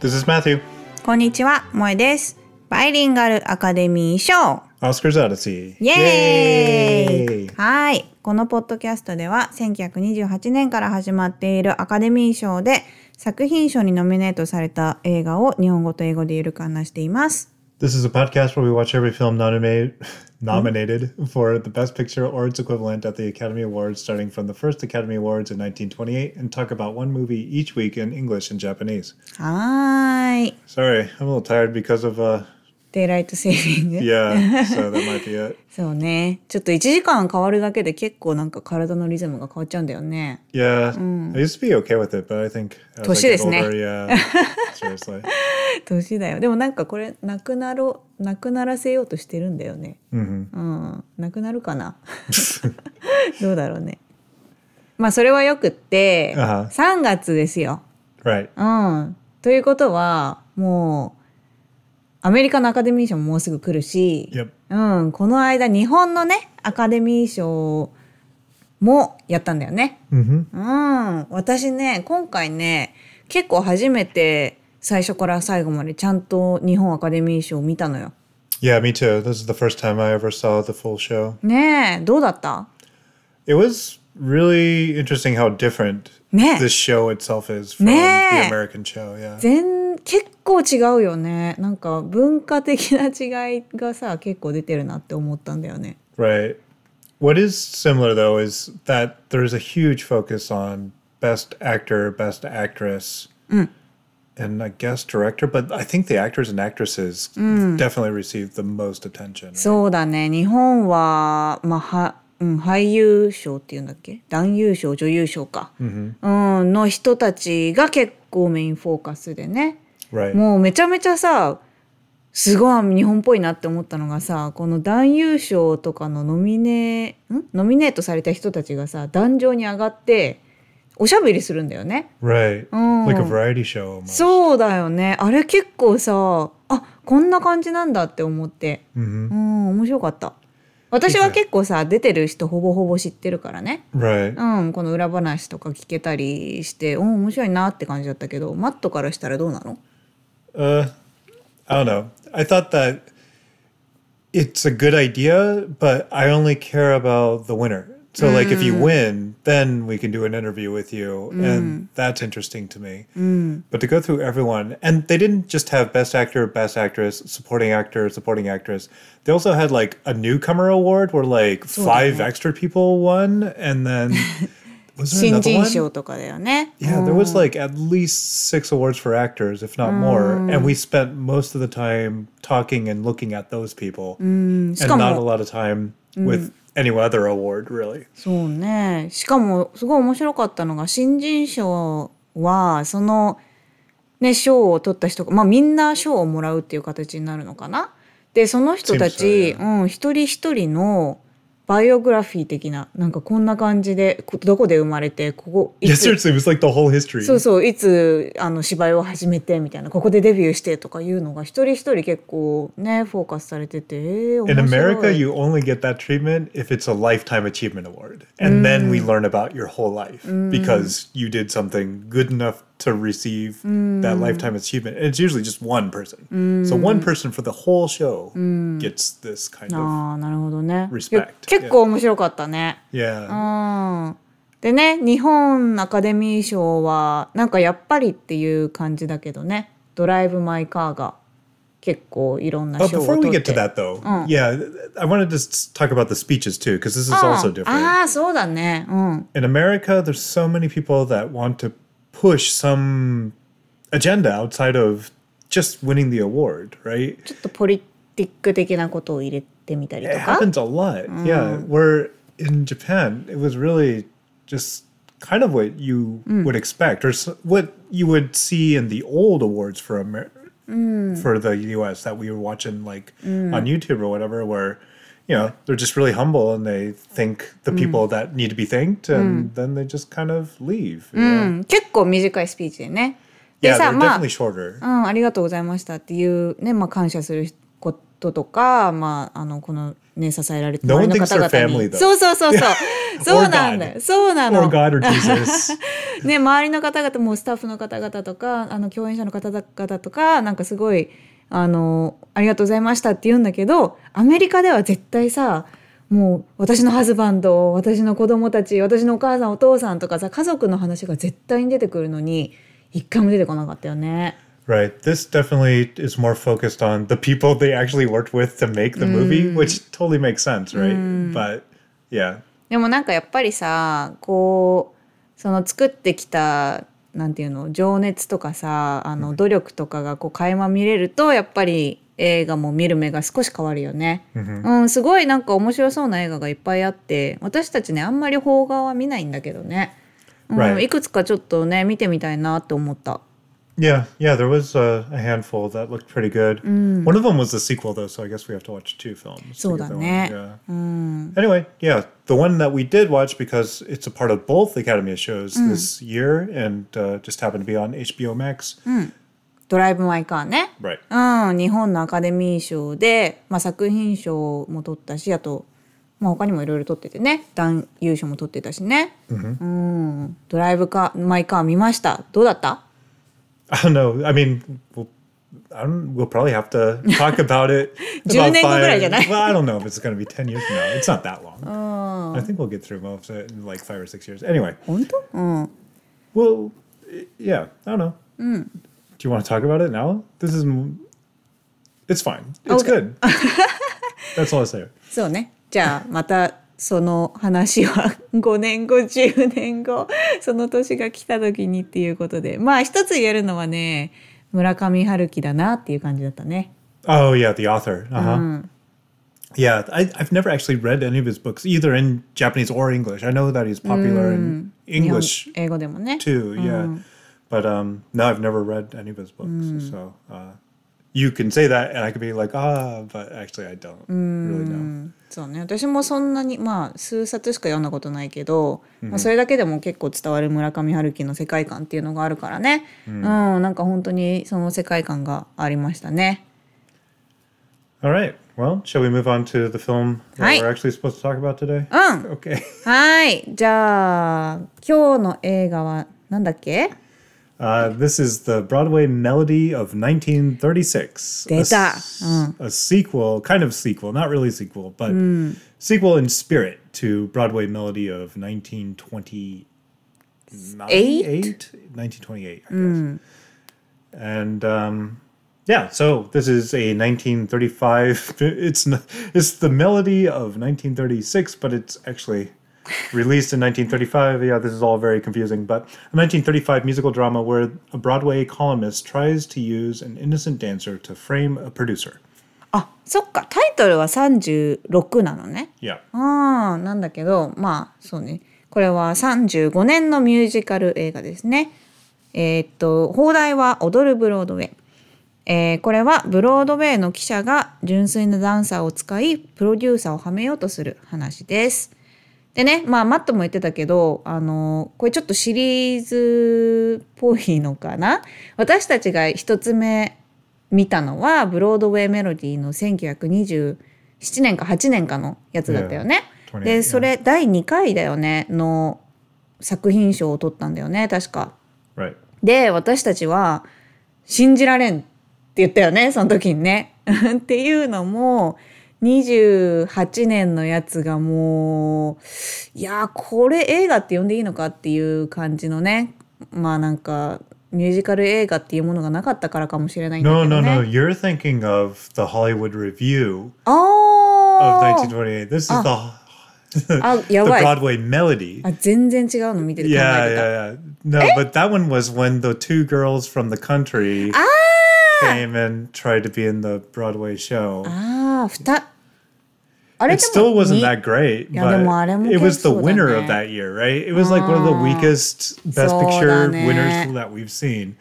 This is Matthew. こんにちは、萌えです。バイリンガルアカデミー賞 Oscars Odyssey. イエーイ!はい。このポッドキャストでは1928年から始まっているアカデミー賞で作品賞にノミネートされた映画を日本語と英語でゆるく話しています。This is a podcast where we watch every film nominated nominated for the Best Picture or its equivalent at the Academy Awards, starting from the first Academy Awards in 1928, and talk about one movie each week in English and Japanese. Hi. Sorry, I'm a little tired because of uh デイライトセービング。yeah, so that might be it. そうね。ちょっと1時間変わるだけで結構なんか体のリズムが変わっちゃうんだよね。Yeah, I used to be okay with it, but I think as 年ですね。older, yeah, seriously. 年だよ。でもなんかこれ、なくなろう、なくならせようとしてるんだよね。うん。なくなるかな？どうだろうね。まあそれはよくって、あは3月ですよ。Right. うん。ということは、もう、アメリカのアカデミー賞ももうすぐ来るし、Yep. うん、この間日本のね、アカデミー賞もやったんだよね。hmm うん、私ね今回ね結構初めて最初から最後までちゃんと日本アカデミー賞を見たのよ。Yeah, me too. This is the first time I ever saw the full show. ねえどうだった？It was really interesting how different ね this show itself is from Ne. the American show. Yeah. 全結構違うよねなんか文化的な違いがさ結構出てるなって思ったんだよね。 Right. What is similar though is that there's a huge focus on best actor, best actress, and I guess director, but I think the actors and actresses definitely received the most attention. right? そうだね日本は,、まあは うん、俳優賞っていうんだっけ？男優賞女優賞か、うん、の人たちが結構メインフォーカスでね。right. もうめちゃめちゃさすごい日本っぽいなって思ったのがさこの男優賞とかのノミネん？ノミネートされた人たちがさ壇上に上がっておしゃべりするんだよね。right. Like a variety show almost. そうだよねあれ結構さあこんな感じなんだって思って、うん面白かった。私は結構さ出てる人ほぼほぼ知ってるからね、right. うん、この裏話とか聞けたりしてうん面白いなって感じだったけどマットからしたらどうなの Uh, I don't know. I thought that it's a good idea, but I only care about the winner. So, mm. like, if you mm. win, then we can do an interview with you. Mm. And that's interesting to me. Mm. But to go through everyone, and they didn't just have best actor, best actress, supporting actor, supporting actress. They also had like a newcomer award where like five extra people won. And then. Was there another one? Yeah, there was like at least six awards for actors, if not more. Mm. And we spent most of the time talking and looking at those people, mm. and not a lot of time with any other award, really. そうね。しかもすごい面白かったのが新人賞はそのね賞を取った人がまあみんな賞をもらうっていう形になるのかな。でその人たち.うん一人一人のバイオグラフィー的ななんかこんな感じでこどこで生まれてここい Yeah, つ seriously, it was like the whole history. そうそういつあの芝居を始めてみたいなここでデビューしてとかいうのが一人一人結構ねフォーカスされてて、えー、面 In America, you only get that treatment if it's a lifetime achievement award. And then we learn about your whole life because you did something good enough to receive that lifetime achievement. And it's usually just one person. So one person for the whole show gets this kind of Respect 結構面白かったね、Yeah. うんでね日本アカデミー賞はなんかやっぱりっていう感じだけどね「ドライブ・マイ・カー」が結構いろんな Oh, 賞を before 取 we って get to that, though, yeah, I wanted to talk about the speeches too, because this is あ also different. ああそうだねうん In America, there's so many people that want to push some agenda outside of just winning the award, right? ちょっとポリティック的なことを入れてみたり It とか happens a lot. Yeah. Where in Japan, it was really just kind of what you would expect or s- what you would see in the old awards for Amer- for the US that we were watching like on YouTube or whatever where you know they're just really humble and they think the people that need to be thanked and then they just kind of leave. う?ん結構短いスピーチでねで Yeah, さ they're まあ definitely shorter. うん、ありがとうございましたっていうね、まあ、感謝することとか、まあ、あのこのね支えられて周方々に.そうそうそうそうそうなんだよそうなの.ね、周りの方々もスタッフの方々とかあの共演者の方々とかなんかすごいあのありがとうございましたって言うんだけどアメリカでは絶対さもう私のハズバンド私の子供たち私のお母さんお父さんとかさ家族の話が絶対に出てくるのに一回も出てこなかったよね。Right. This definitely is more focused on the people they actually worked with to make the movie, which totally makes sense, right? But yeah. でもなんかやっぱりさこうその作ってきたなんていうの？情熱とかさあの努力とかがこう垣間見れるとやっぱり映画も見る目が少し変わるよね。うん、すごいなんか面白そうな映画がいっぱいあって私たちねあんまり邦画は見ないんだけどね、うん.いくつかちょっとね見てみたいなって思った。Yeah, yeah, there was a, a handful that looked pretty good. One of them was the sequel, though, so I guess we have to watch two films. to そう get だ that one. ね。 Yeah. Anyway, yeah, the one that we did watch because it's a part of both Academy shows this year and uh, just happened to be on HBO Max. ドライブ・マイ・カーね。 Right. うん、日本のアカデミー賞で、まあ、作品賞も取ったしあと、まあ、他にもいろいろ取っててね男優賞も取ってたしね、うん、ドライブカーマイカー見ましたどうだった I don't know. I mean, we'll, I don't, we'll probably have to talk about it. 10 about 年後ぐらい five- じゃない？ Well, I don't know if it's going to be 10 years from now. It's not that long. I think we'll get through most of it in like five or six years. Anyway, 本当うん well, yeah, I don't know. Do you want to talk about it now? This is, it's fine. It's Okay. good. That's all I say. そうねじゃあまた その話は5年後10年後その年が来た時にっていうことでまあ一つ言えるのはね村上春樹だなっていう感じだったね。Oh, yeah, the author. Uh huh. Yeah, I, I've never actually read any of his books, either in Japanese or English. I know that he's popular in English too. Yeah, but um, no, I've never read any of his books. So uh, you can say that, and I could be like, ah, but actually, I don't really know. そうね私もそんなにまあ数冊しか読んだことないけど、まあ、それだけでも結構伝わる村上春樹の世界観っていうのがあるからね、うんなんか本当にその世界観がありましたね。All right. Well, shall we move on to the film that we're actually supposed to talk about today? うん Okay. はいじゃあ今日の映画はなんだっけ Uh, this is the Broadway Melody of 1936. A, 出た。s- a sequel, kind of sequel, not really sequel, but sequel in spirit to Broadway Melody of 1928. Eight? 1928, I guess. And um, yeah, so this is a 1935. It's it's the melody of 1936, but it's actually released in 1935. Yeah, this is all very confusing, but a 1935 musical drama where a Broadway columnist tries to use an innocent dancer to frame a producer. あそっかタイトルは36なのね。Yeah. ああなんだけどまあそうねこれは35年のミュージカル映画ですね。えーっと放題は「踊るブロードウェイ」えーこれはブロードウェイの記者が純粋なダンサーを使いプロデューサーをはめようとする話です。でねまあマットも言ってたけどあのこれちょっとシリーズっぽいのかな？私たちが一つ目見たのはブロードウェイメロディーの1927年か8年かのやつだったよね。Yeah, で28それ第2回だよねの作品賞を取ったんだよね確か。Right. で私たちは信じられんって言ったよねその時にね。っていうのも28年のやつがもういやーこれ映画って呼んでいいのかっていう感じのねまあなんかミュージカル映画っていうものがなかったからかもしれないんだけ No, ど no, ね。no. You're thinking of the Hollywood Review あ of ー 1928. This is the あや the ばい。Broadway melody. あ全然違うの見てて考 Yeah, yeah, yeah. No, but that one was when the two girls from the country came and tried to be in the Broadway show. ああ、ふた。あれ It でも still wasn't に that great, いや、でもあれも but it was the 結構だね。winner of that year, right? It was like one of the weakest Best そうだ Picture ね。winners that we've seen.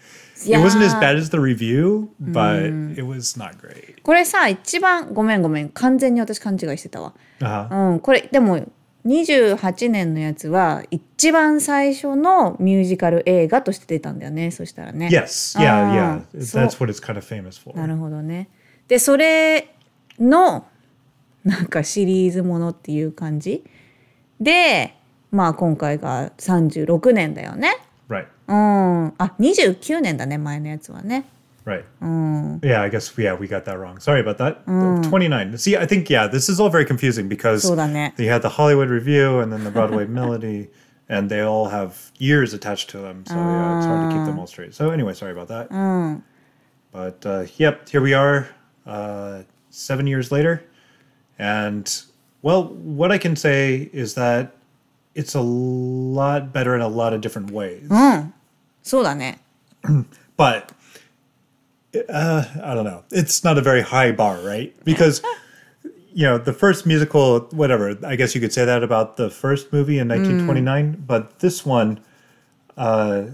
い It やー wasn't as bad as the review, but it was not great. これさ、一番、ごめんごめん、完全に私勘違いしてたわ。Uh-huh. うん、これ、でも、28年のやつは、一番最初のミュージカル映画として出たんだよね、そしたらね。Yes, yeah, Ah, yeah. That's what it's kind of famous for. なるほどね。で、それの、なんかシリーズものっていう感じでまあ今回が36年だよね Right. うんあ29年だね前のやつはね Right. うん Yeah, I guess yeah, we got that wrong. Sorry about that. 29. See, I think yeah, this is all very confusing because you had the Hollywood Review and then the Broadway Melody and they all have years attached to them. So yeah, it's hard to keep them all straight. So anyway, sorry about that. But uh, yep, here we are, uh, seven years later, and well, what I can say is that it's a lot better in a lot of different ways. そうだね But uh, I don't know. It's not a very high bar, right? Because you know the first musical, whatever. I guess you could say that about the first movie in 1929, but this one, uh,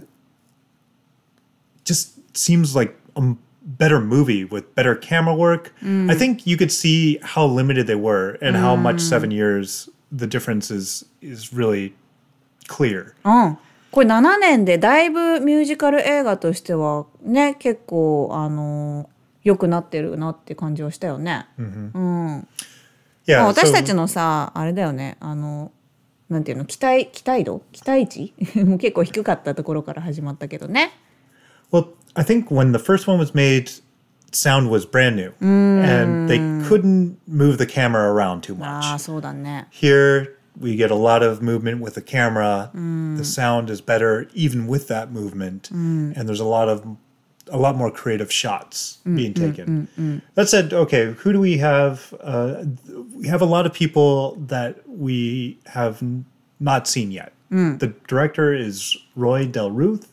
just seems like a m- Better movie with better camera work. I think you could see how limited they were and how much seven years the difference is is really clear. うんこれ7年でだいぶミュージカル映画としてはね結構あの良くなってるなって感じはしたよね。うん、Yeah, まあ私 so- たちのさあれだよねあのなんていうの期待期待度期待値もう結構低かったところから始まったけどね。Well, I think when the first one was made, sound was brand new mm. and they couldn't move the camera around too ah, much. Here, we get a lot of movement with the camera. Mm. The sound is better even with that movement, mm. and there's a lot of a lot more creative shots mm, mm being taken. Mm, mm. That said, okay, who do we have? Uh, we have a lot of people that we have not seen yet. The director is Roy Del Ruth.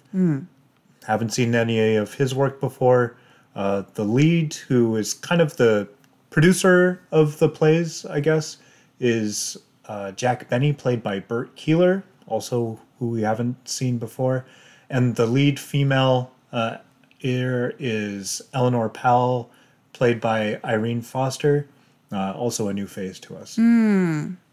Haven't seen any of his work before. Uh, the lead, who is kind of the producer of the plays, I guess, is uh, Jack Benny, played by Bert Keeler, also who we haven't seen before. And the lead female uh, here is Eleanor Powell, played by Irene Foster, uh, also a new face to us.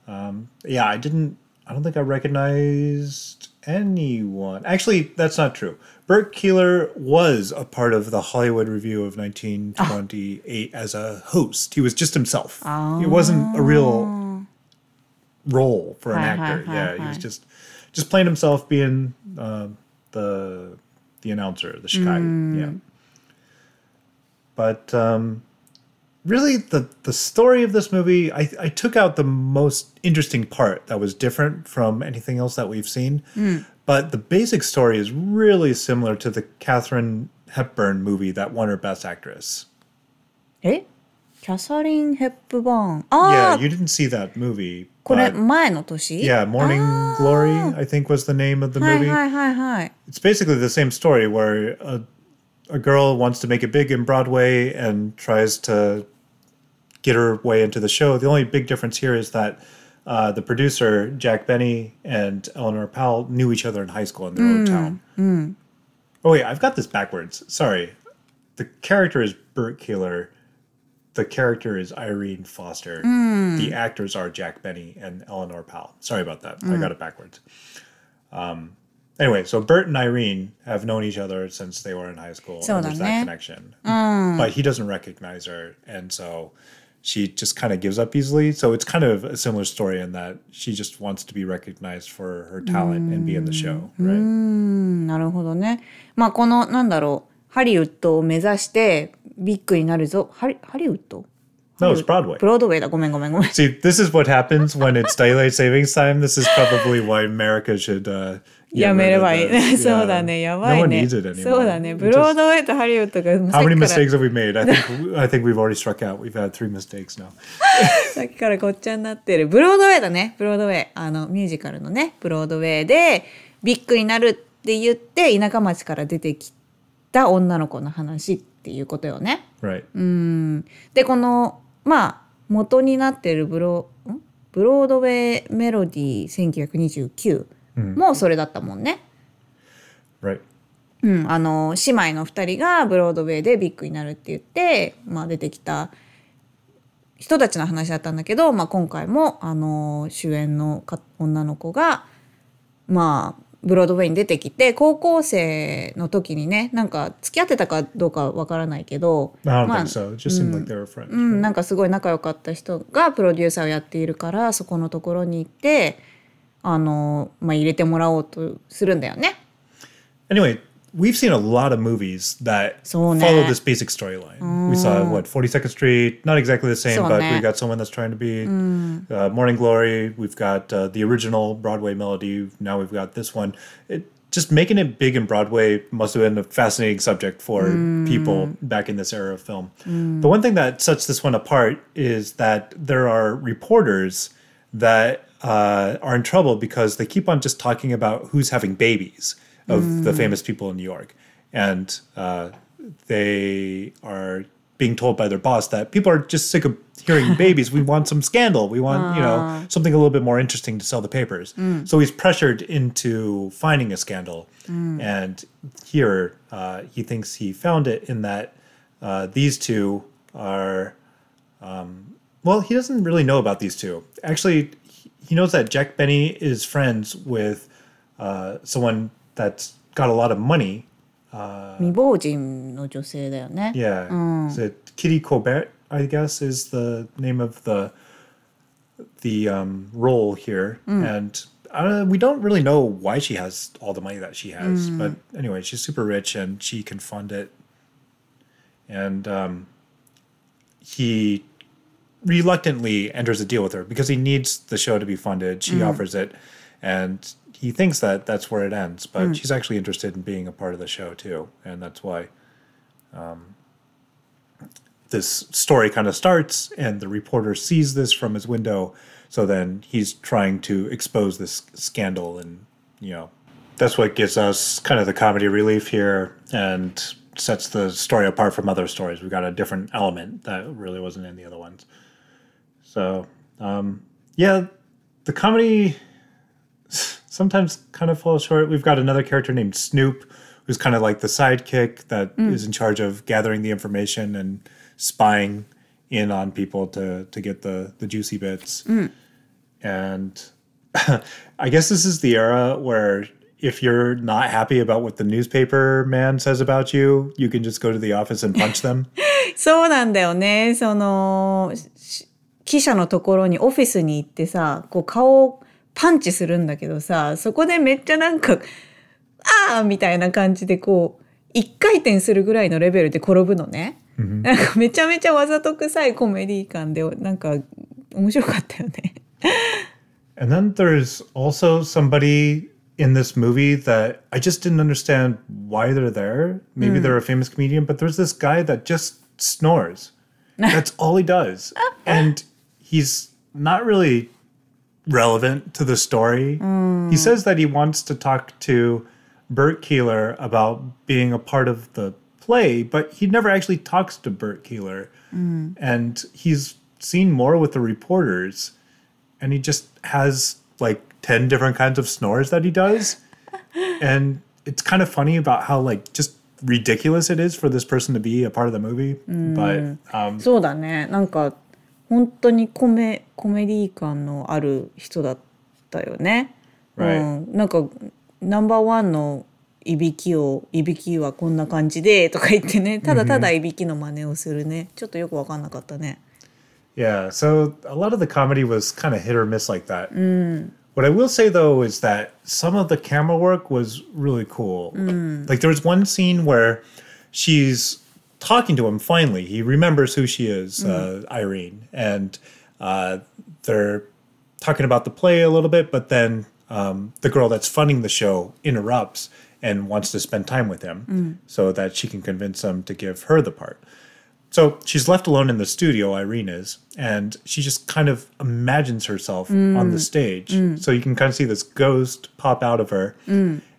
Um, yeah, I didn't. I don't think I recognized anyone. Actually, that's not true. Bert Keeler was a part of the Hollywood Review of 1928 as a host. He was just himself. It wasn't a real role for an Hi, hi, actor. hi, yeah, he was just just playing himself, being uh, the the announcer, the Shikai. Yeah. But um, really the the story of this movie I, I took out the most interesting part that was different from anything else that we've seen. Mm. but the basic story is really similar to the catherine hepburn movie that won her best actress. Eh? Catherine hepburn. Ah, yeah you didn't see that movie but, yeah, Morning ah. Glory, I think was the name of the movie. Hi, hi, hi, it's basically the same story where a, a girl wants to make it big in Broadway and tries to get her way into the show. The only big difference here is that uh, the producer, Jack Benny, and Eleanor Powell knew each other in high school in their own town. Oh, wait, I've got this backwards. Sorry. The character is Bert Keeler. The character is Irene Foster. The actors are Jack Benny and Eleanor Powell. Sorry about that. I got it backwards. Um, anyway, so Bert and Irene have known each other since they were in high school. So there's that eh? connection. But he doesn't recognize her. And so she just kind of gives up easily. So it's kind of a similar story in that she just wants to be recognized for her talent and be in the show, right? うんなるほどね。まあこのなんだろうハリウッドを目指してビッグになるぞハリハリウッド No, it's Broadway. ブロードウェイだごめんごめんごめん。 See, this is what happens when it's daylight savings time. This is probably why America should uh, get やめればいい。そうだね、やばいね。そうだね、ブロードウェイとハリウッドがさ How っ many きから mistakes have we made? I think I think we've already struck out. We've had three mistakes now. さっきからごっちゃになってる。ブロードウェイだね、ブロードウェイ。あの、ミュージカルのね、ブロードウェイで、ビッグになるって言って、田舎町から出てきた女の子の話っていうことよね。Right. うん。で、この、まあ、元になってるブロ、ん？ブロードウェイメロディー1929もそれだったもんね。Right. うん、あの姉妹の2人がブロードウェイでビッグになるって言って、まあ、出てきた人たちの話だったんだけど、まあ、今回もあの主演のか女の子がまあブロードウェイに出てきて高校生の時にねなんか付き合ってたかどうかわからないけどまあ so. Like. うん、なんかすごい仲良かった人がプロデューサーをやっているからそこのところに行ってあの、まあ、入れてもらおうとするんだよね。 Anyway, we've seen a lot of movies that そうね。 follow this basic storyline. We saw what 42nd Street, not exactly the same, そう but ね。 we got someone that's trying to be uh, Morning Glory. We've got uh, the original Broadway melody. Now we've got this one. It just making it big in Broadway must have been a fascinating subject for people back in this era of film. The one thing that sets this one apart is that there are reporters that uh, are in trouble because they keep on just talking about who's having babies of the famous people in New York. And uh, they are being told by their boss that people are just sick of hearing babies. We want some scandal. We want, you know, something a little bit more interesting to sell the papers. So he's pressured into finding a scandal. And here uh, he thinks he found it in that uh, these two are well, he doesn't really know about these two. Actually, he- he knows that Jack Benny is friends with uh, someone that's got a lot of money. 未亡人の女性だよね。 Yeah, is it Kitty Colbert? I guess is the name of the the um, role here, and uh, we don't really know why she has all the money that she has. But anyway, she's super rich and she can fund it. And um, he reluctantly enters a deal with her because he needs the show to be funded. She offers it, and he thinks that that's where it ends. But she's actually interested in being a part of the show too, and that's why um, this story kind of starts. And the reporter sees this from his window, so then he's trying to expose this scandal, and you know that's what gives us kind of the comedy relief here and sets the story apart from other stories. We've got a different element that really wasn't in the other ones. So, um, yeah, the comedy sometimes kind of falls short. We've got another character named Snoop, who's kind of like the sidekick that is in charge of gathering the information and spying in on people to to get the the juicy bits. And I guess this is the era where if you're not happy about what the newspaper man says about you, you can just go to the office and punch them. そうなんだよね。そのし 記者のところにオフィスに行ってさ、こう顔をパンチするんだけどさ、そこでめっちゃなんか、ああみたいな感じでこう、一回転するぐらいのレベルで転ぶのね。なんかめちゃめちゃわざとくさいコメディ感で、なんか面白かったよね。And then there's also somebody in this movie that I just didn't understand why they're there. Maybe they're a famous comedian, but there's this guy that just snores. That's all he does. And he's not really relevant to the story. He says that he wants to talk to Bert Keeler about being a part of the play, but he never actually talks to Bert Keeler. And he's seen more with the reporters and he just has like 10 different kinds of snores that he does and it's kind of funny about how like just ridiculous it is for this person to be a part of the movie but um, そうだね。なんか 本当にコメコメディ感のある人だったよね。Right. うん、なんかナンバーワンのいびきをいびきはこんな感じでとか言ってねただただいびきの真似をするね、ちょっとよく分かんなかったね。yeah so a lot of the comedy was kind of hit or miss like that what i will say though is that some of the camera work was really cool like there was one scene where she's talking to him finally he remembers who she is uh, irene. And uh, they're talking about the play a little bit but then um, the girl that's funding the show interrupts and wants to spend time with him so that she can convince him to give her the part. So she's left alone in the studio, Irene is, and she just kind of imagines herself on the stage. So you can kind of see this ghost pop out of her,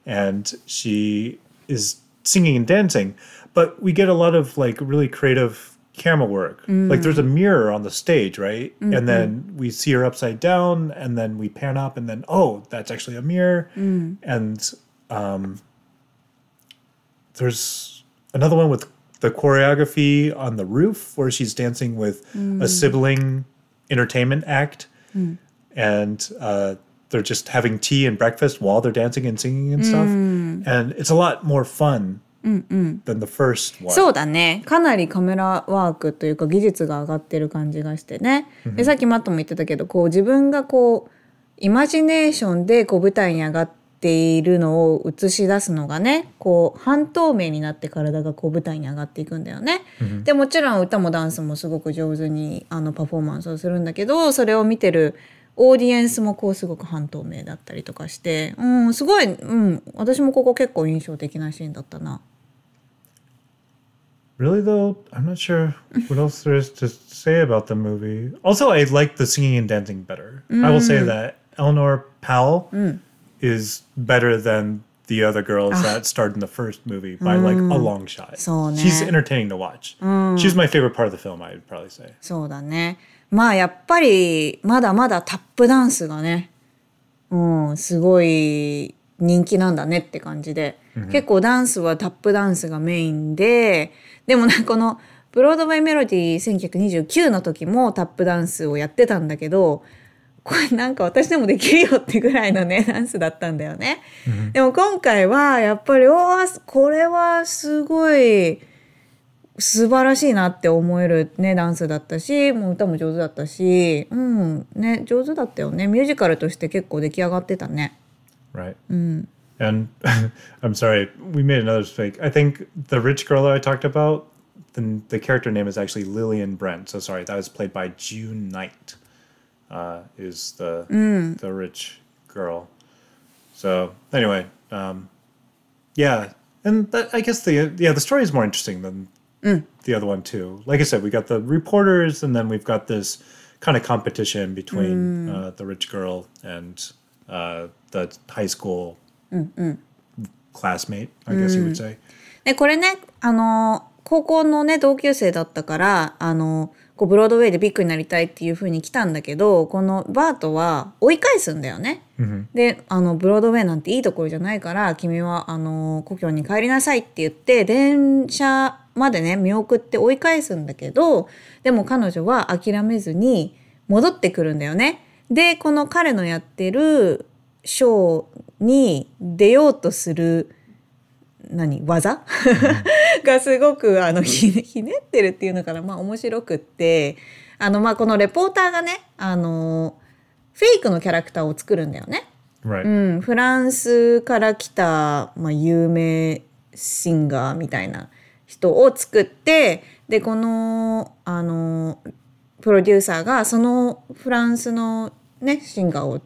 and she is singing and dancing. But we get a lot of like really creative camera work. Like there's a mm. mirror on the stage, right? And mm-hmm. then we see her upside down, and then we pan up, and then oh, that's actually a mirror. Mm. And um, there's another one with the choreography on the roof where she's dancing with a mm. sibling entertainment act and uh, they're just having tea and breakfast while they're dancing and singing and stuff. And it's a lot more fun than the first one. そうだねかなりカメラワークというか技術が上がってる感じがしてね、でさっきマットも言ってたけどこう自分がこうイマジネーションでこう舞台に上がっているのを映し出すのがねこう半透明になって体がこう舞台に上がっていくんだよね。でもちろん歌もダンスもすごく上手にあのパフォーマンスをするんだけどそれを見てるオーディエンスもこうすごく半透明だったりとかして、うん、すごい、うん、私もここ結構印象的なシーンだったな。Really though, I'm not sure what else there is to say about the movie. Also, I like the singing and dancing better. I will say that Eleanor Powell is better than the other girls that starred in the first movie by like a long shot. She's entertaining to watch. She's my favorite part of the film, I would probably say. そうだね。まあやっぱりまだまだタップダンスがね、うん、すごい人気なんだねって感じで、結構ダンスはタップダンスがメインで、でもね、このブロードウェイメロディー1929の時もタップダンスをやってたんだけど、これなんか私でもできるよってぐらいのね、ダンスだったんだよね。でも今回はやっぱり、おーこれはすごい、素晴らしいなって思えるねダンスだったしもう歌も上手だったしうんね上手だったよねミュージカルとして結構出来上がってたね Right. And I'm sorry, we made another mistake. I think the rich girl that I talked about, the, the character name is actually Lillian Brent. So sorry, that was played by June Knight. Uh, is the the rich girl. So anyway, um, yeah, and that, I guess the yeah the story is more interesting than the other one too. Like I said, we got the reporters, and then we've got this kind of competition between uh, the rich girl and uh, the high school classmate. I guess you would say. でこれねあの高校のね同級生だったからあの こうブロードウェイでビッグになりたいっていう風に来たんだけどこのバートは追い返すんだよね。であのブロードウェイなんていいところじゃないから君はあの故郷に帰りなさいって言って電車までね見送って追い返すんだけどでも彼女は諦めずに戻ってくるんだよね。でこの彼のやってるショーに出ようとする何技？がすごくあのひねひねってるっていうのかなまあ面白くってあのまあこのレポーターがねあのフェイクのキャラクターを作るんだよね。Right. うん、フランスから来た、まあ、有名シンガーみたいな人を作ってでこのあのプロデューサーがそのフランスのねシンガーを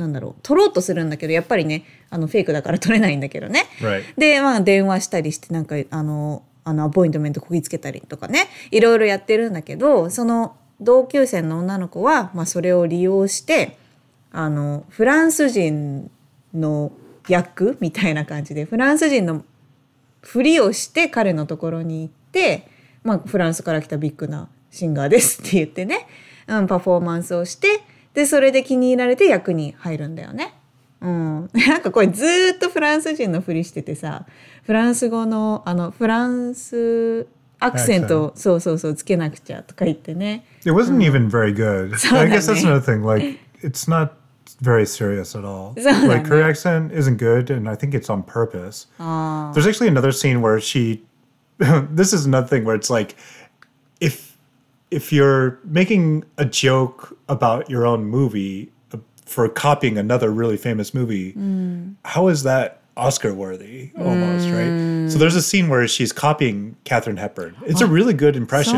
なんだろう取ろうとするんだけどやっぱりねあのフェイクだから取れないんだけどね。Right. で、まあ、電話したりしてなんかあのあのアポイントメントこぎつけたりとかねいろいろやってるんだけどその同級生の女の子は、まあ、それを利用してあのフランス人の役みたいな感じでフランス人のふりをして彼のところに行って、まあ、フランスから来たビッグなシンガーですって言ってね、うん、パフォーマンスをしてでそれで気に入られて役に入るんだよね。うん、なんかこれずーっとフランス人のふりしててさフランス語のあのフランスアクセントをそうそうそうつけなくちゃとか言ってね It wasn't even very good. I guess that's another thing. Like, it's not very serious at all. Like, her accent isn't good, and I think it's on purpose. There's actually another scene where she. this is another thing where it's like, if if you're making a joke about your own movie uh, for copying another really famous movie, mm. how is that Oscar worthy almost, mm. right? So there's a scene where she's copying Katherine Hepburn. It's a really good impression.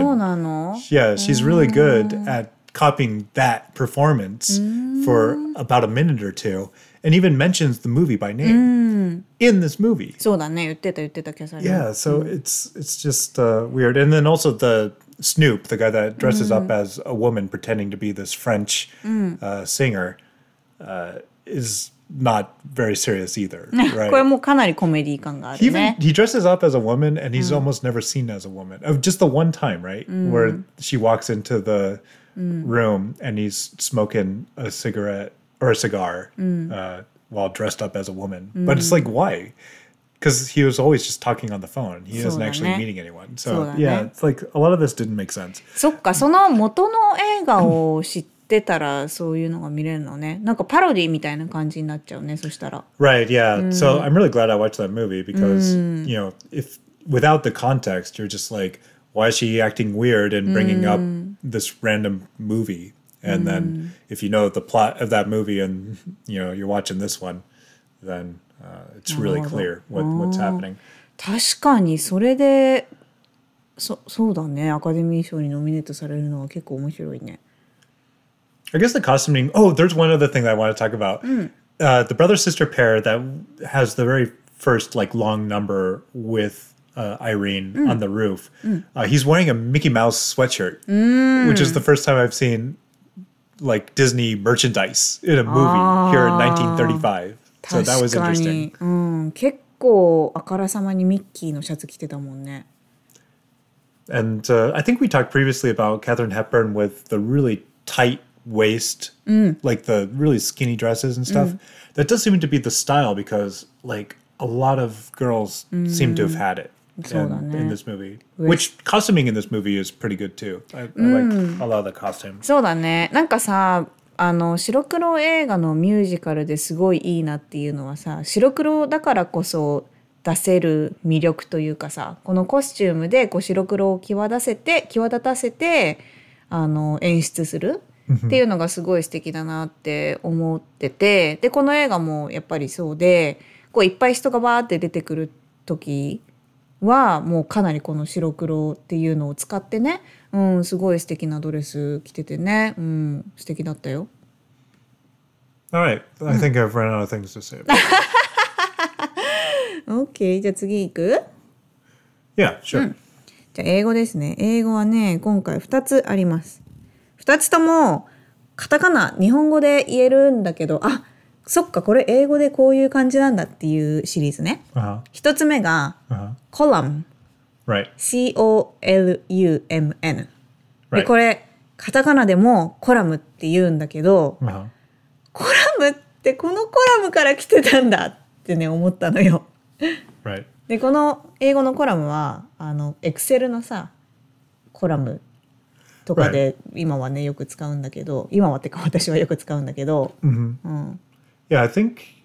Yeah, she's really good at copying that performance mm. for about a minute or two and even mentions the movie by name. Mm in this movie. そうだね言ってた言ってたキャサリン Yeah, so it's it's just uh, weird. And then also the Snoop, the guy that dresses up as a woman pretending to be this French uh, singer, uh, is not very serious either, これ right? もかなりコメディ感があ He る even ね he dresses up as a woman and he's almost never seen as a woman. Of just the one time, right? Where she walks into the room and he's smoking a cigarette or a cigar uh, while dressed up as a woman. But it's like why? Because he was always just talking on the phone. He wasn't actually そうだね。 meeting anyone. そう So だね。 yeah, it's like a lot of this didn't make sense. そっかその元の映画を知って してたらそういうのが見れるのねなんかパロディみたいな感じになっちゃうねそしたら Right, yeah. So I'm really glad I watched that movie because, you know, if without the context, you're just like, why is she acting weird and bringing up this random movie? And then if you know the plot of that movie and, you know, you're watching this one, then uh, it's really clear what, what's happening. 確かにそれでそそうだねアカデミー賞にノミネートされるのは結構面白いね I guess the costuming. Oh, there's one other thing that I want to talk about. Uh, the brother sister pair that has the very first like long number with uh, Irene on the roof. Uh, he's wearing a Mickey Mouse sweatshirt, which is the first time I've seen like Disney merchandise in a movie here in 1935. So that was 確か interesting. に、うん、結構あからさまにミッキーのシャツ着てたもんね And uh, I think we talked previously about Katherine Hepburn with the really tight waist, like the really skinny dresses and stuff. That does seem to be the style because, like, a lot of girls seem to have had it In, in this movie. Which costuming in this movie is pretty good too. I, I like a lot of the costumes. そうだねなんかさあの白黒映画のミュージカルですごいいいなっていうのはさ白黒だからこそ出せる魅力というかさこのコスチュームでこう白黒を際立せて際立たせてあの演出するっていうのがすごい素敵だなって思っててでこの映画もやっぱりそうでこういっぱい人がバーって出てくる時はもうかなりこの白黒っていうのを使ってね、うん、すごい素敵なドレス着ててね、うん、素敵だったよ。All right. I think I've run out of things to say. OK じゃあ次行く？Yeah, sure. じゃあ英語ですね。英語はね今回2つあります。2つともカタカナ日本語で言えるんだけどあそっかこれ英語でこういう感じなんだっていうシリーズね。Uh huh. 1つ目が Uh. コラム Right. C-O-L-U-M-N. これカタカナでもコラムって言うんだけど Uh huh. コラムってこのコラムから来てたんだってね思ったのよ。Right. でこの英語のコラムはあのエクセルのさコラムとかで今はねよく使うんだけど今はってか私はよく使うんだけど、うん、Yeah, I think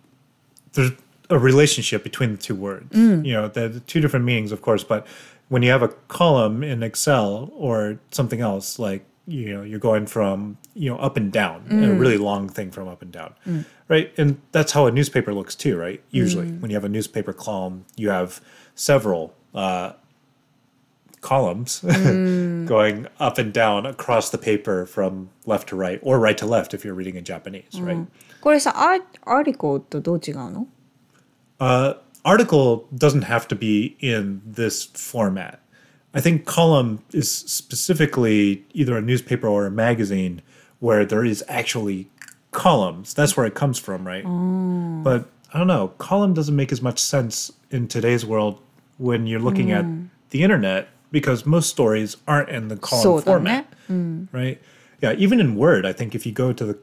there's a relationship between the two words. Mm. You know, the, two different meanings, of course, but when you have a column in Excel or something else, like you know, you're going from you know up and down, a mm. really long thing from up and down, mm. right? And that's how a newspaper looks too, right? Usually, when you have a newspaper column, you have several. Uh, columns going up and down across the paper from left to right or right to left if you're reading in Japanese, right? これさアーアーティコとどう違うの Uh, article doesn't have to be in this format. I think column is specifically either a newspaper or a magazine where there is actually columns. That's where it comes from, right? But I don't know. Column doesn't make as much sense in today's world when you're looking at the internet because most stories aren't in the column そうだね format, right? Yeah, even in Word, I think if you go to the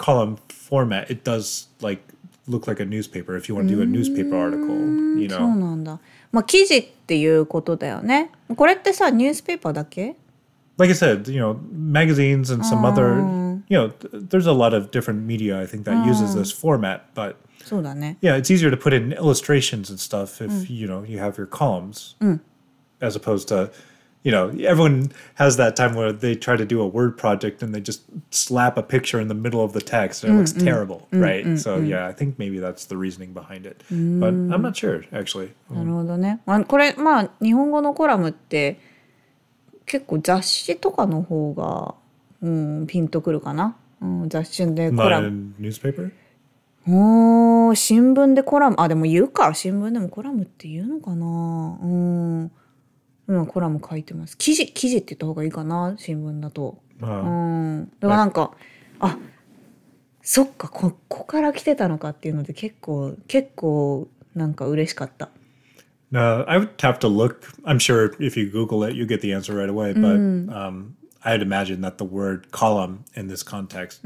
column format, it does like look like a newspaper if you want to do a newspaper article, you そう know. なんだまあ記事っていうことだよねこれってさニュースペーパーだけ Like I said, you know, magazines and some other, you know, th- there's a lot of different media I think that uses this format, but そうだね yeah, it's easier to put in illustrations and stuff if you know you have your columns as opposed to you know everyone has that time where they try to do a word project and they just slap a picture in the middle of the text and it looks terrible right so yeah i think maybe that's the reasoning behind it but i'm not sure actually なるほどね、まあ、これまあ日本語のコラムって結構雑誌とかの方が、うん、ピンとくるかな、うん、雑誌でコ not ラ a ム newspaper おー新聞でコラムあでも言うか新聞でもコラムって言うのかなうん 今コラム書いてます記事記事って言った方がいいかな新聞だと uh, うんでもなんかあそっかこここから来てたのかっていうので結構結構なんか嬉しかった。No, I would have to look. I'm sure if you Google it, you get the answer right away. But um, I'd imagine that the word column in this context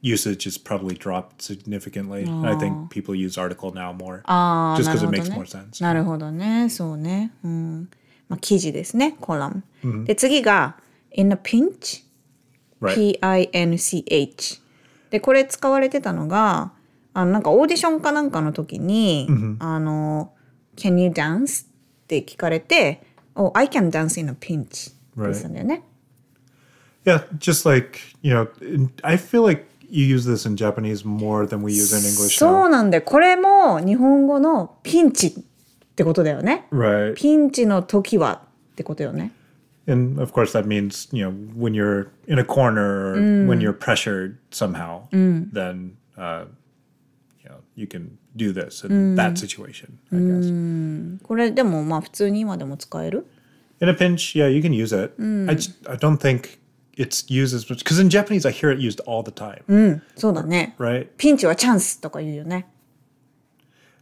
usage has probably dropped significantly. And I think people use article now more ああ just な because る it makes ね more sense. なるほどねそうねうんまあ記事ですねコラム、で次が in a pinch Right. P-I-N-C-H でこれ使われてたのがあのなんかオーディションかなんかの時に「あの Can you dance?」って聞かれて「Oh, I can dance in a pinch」って言ってたんだよね。Yeah, just like, you know, I feel like you use this in Japanese more than we use in English そう.なんだよこれも日本語のピンチってことだよね。Right. ピンチの時はってことよね。And of course, that means, you know, when you're in a corner or when you're pressured somehow, then, uh, you know, you can do this in that situation, I guess. これでもまあ普通に今でも使える In a pinch, yeah, you can use it. I, just, I don't think it's used as much because in Japanese, I hear it used all the time, そうだね。right? ピンチはチャンスとか言うよね。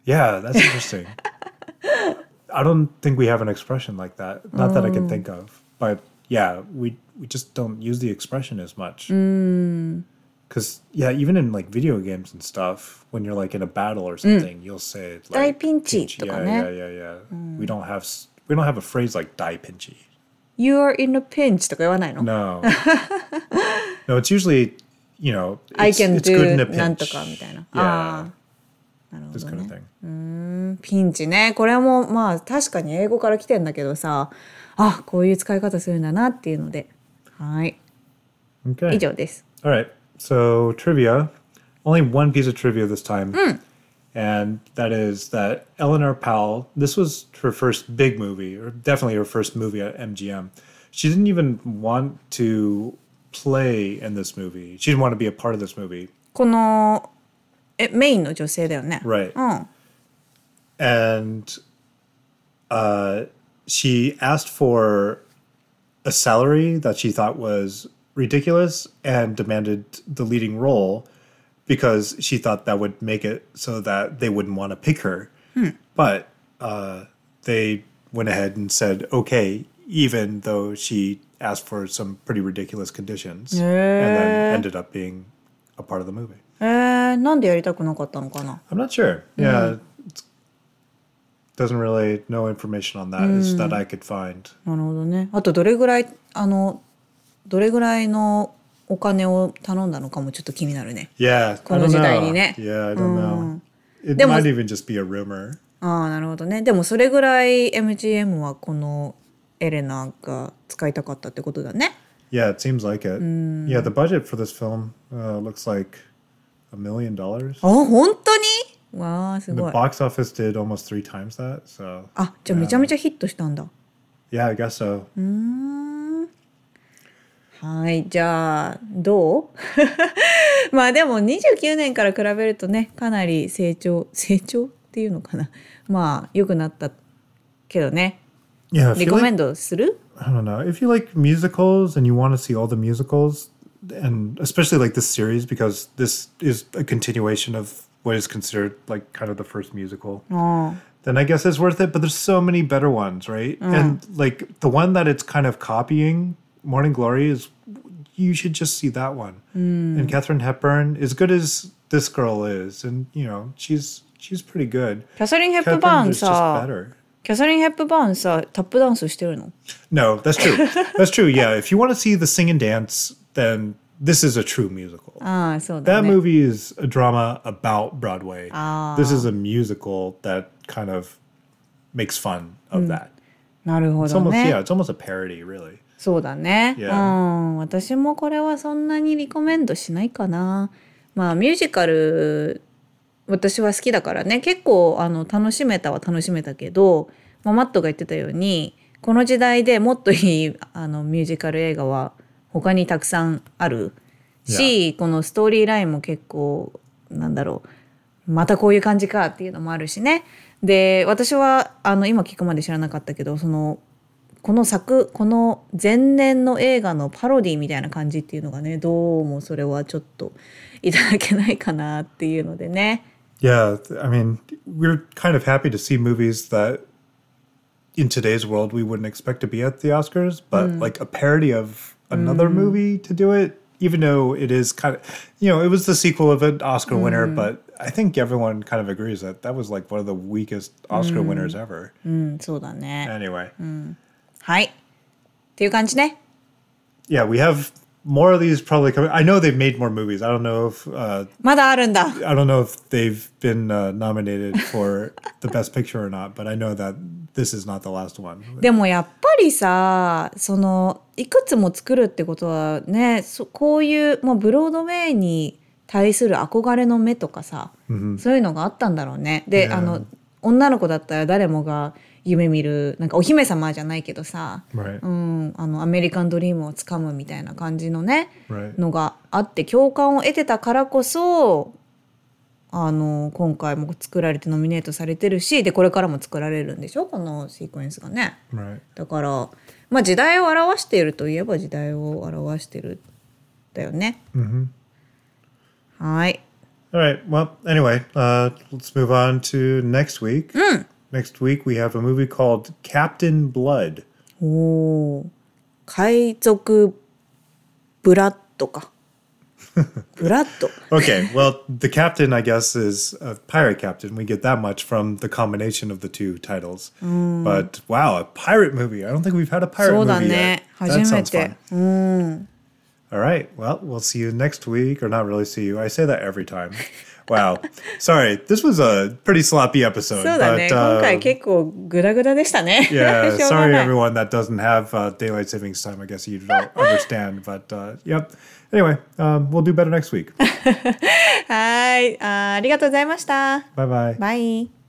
Yeah, that's interesting. I don't think we have an expression like that. Not that I can think of. But yeah, we we just don't use the expression as much. Because yeah, even in like video games and stuff, when you're like in a battle or something, you'll say it's like 大ピンチ pinch. とか Yeah, ね。 yeah, yeah, yeah. We don't have s- we don't have a phrase like die pinchy. You are in a pinch とか言わないの No, no. It's usually you know it's, I can it's good in do a pinch. なんとかみたいな。 Yeah, ああ、 なるほ this ど kind ね of。thing. ピンチね。これもまあ確かに英語から来てんだけどさ、あこういう使い方するんだなっていうので。はい。Okay. 以上です。All right. So trivia. Only one piece of trivia this time. And that is that Eleanor Powell, this was her first big movie, or definitely her first movie at MGM. She didn't even want to play in this movie. She didn't want to be a part of this movie. この えメインの女性だよね。 Right. うん。 and uh, she asked for a salary that she thought was ridiculous and demanded the leading role because she thought that would make it so that they wouldn't want to pick her. But uh, they went ahead and said okay, even though she asked for some pretty ridiculous conditions, and then ended up being a part of the movie. えー、なんでやりたくなかったのかな I'm not sure. Yeah. Doesn't really no information on that is that I could find. なるほどね。あとどれぐらいあのどれぐらいのお金を頼んだのかもちょっと気になるね。Yeah, I この don't 時代 know. にね。Yeah, I don't know. It でも- might even just be a rumor. ああなるほどね。でもそれぐらい MGM はこのエレナが使いたかったってことだね。Yeah, it seems like it. Yeah, the budget for this film uh, looks like a million dollars. あ本当にわあす The ごい。box office did almost three times that. So あじゃあめちゃめちゃヒットしたんだ。yeah, I guess so. はいじゃあどうまあでも29年から比べるとねかなり成長成長っていうのかなまあ良くなったけどね Yeah, if リ you コメ like, ンドする I don't know if you like musicals and you want to see all the musicals, and especially like this series because this is a continuation of what is considered like kind of the first musical. あ then I guess it's worth it. But there's so many better ones, right? And like the one that it's kind of copying, Morning Glory, is you should just see that one. And Catherine Hepburn, as good as this girl is, and you know she's she's pretty good. キャサリン・ヘップバー Catherine ン is just さ better. キャサリン・ヘップバーンさタップダンスしてるの No, that's true. that's true. Yeah, if you want to see the sing and dance, then this is a true musical. ああそうだ That ね movie is a drama about Broadway. This is a musical that kind of makes fun of that. なるほ It's ど almost ね yeah, it's almost a parody, really. そうだね。Yeah. うん。私もこれはそんなにリコメンドしないかな。まあミュージカル私は好きだからね結構あの楽しめたは楽しめたけど、まあ、マットが言ってたようにこの時代でもっといいあのミュージカル映画は他にたくさんある。し、このストーリーラインも結構なんだろうまたこういう感じかっていうのもあるしね。で私はあの今聞くまで知らなかったけどそのこの作この前年の映画のパロディみたいな感じっていうのがねどうもそれはちょっといただけないかなっていうのでね。Yeah, I mean, we're kind of happy to see movies that in today's world we wouldn't expect to be at the Oscars, but like a parody of another movie to do it, even though it is kind of, you know, it was the sequel of an Oscar winner, but I think everyone kind of agrees that that was like one of the weakest Oscar winners ever. うんそうだね Anyway, はいっていう感じね yeah, we have more of these probably coming. I know they've made more movies. I don't know if uh, まだあるんだ I don't know if they've been uh, nominated for the best picture or not, but I know that this is not the last one. でもやっぱりさそのいくつも作るってことはねそこういうもうブロードウェイに対する憧れの目とかさ、そういうのがあったんだろうね。で、Yeah. あの女の子だったら誰もが夢見るなんかお姫様じゃないけどさ、Right. うん、あのアメリカンドリームをつかむみたいな感じのね.のがあって共感を得てたからこそあの今回も作られてノミネートされてるしでこれからも作られるんでしょ？このシークエンスがね。だからまあ時代を表しているといえば時代を表してるだよね。はい。All right. Well, anyway, uh, let's move on to next week. Next week, we have a movie called Captain Blood. おお。海賊ブラッドか。ブラッド。 Okay, well, the captain, I guess, is a pirate captain. We get that much from the combination of the two titles. But wow, a pirate movie. I don't think we've had a pirate そうだ movie ね yet.。初 That め sounds て fun.。All right. Well, we'll see you next week, or not really see you. I say that every time. Wow. Sorry, this was a pretty sloppy episode. そうだね。 but, uh, 今回結構グダグダでしたね。 yeah, しょうが sorry ない everyone that doesn't have uh, daylight savings time. I guess you don't understand, but uh, yep. Anyway, um, we'll do better next week. はいあー。ありがとうございました。 bye bye. バイ。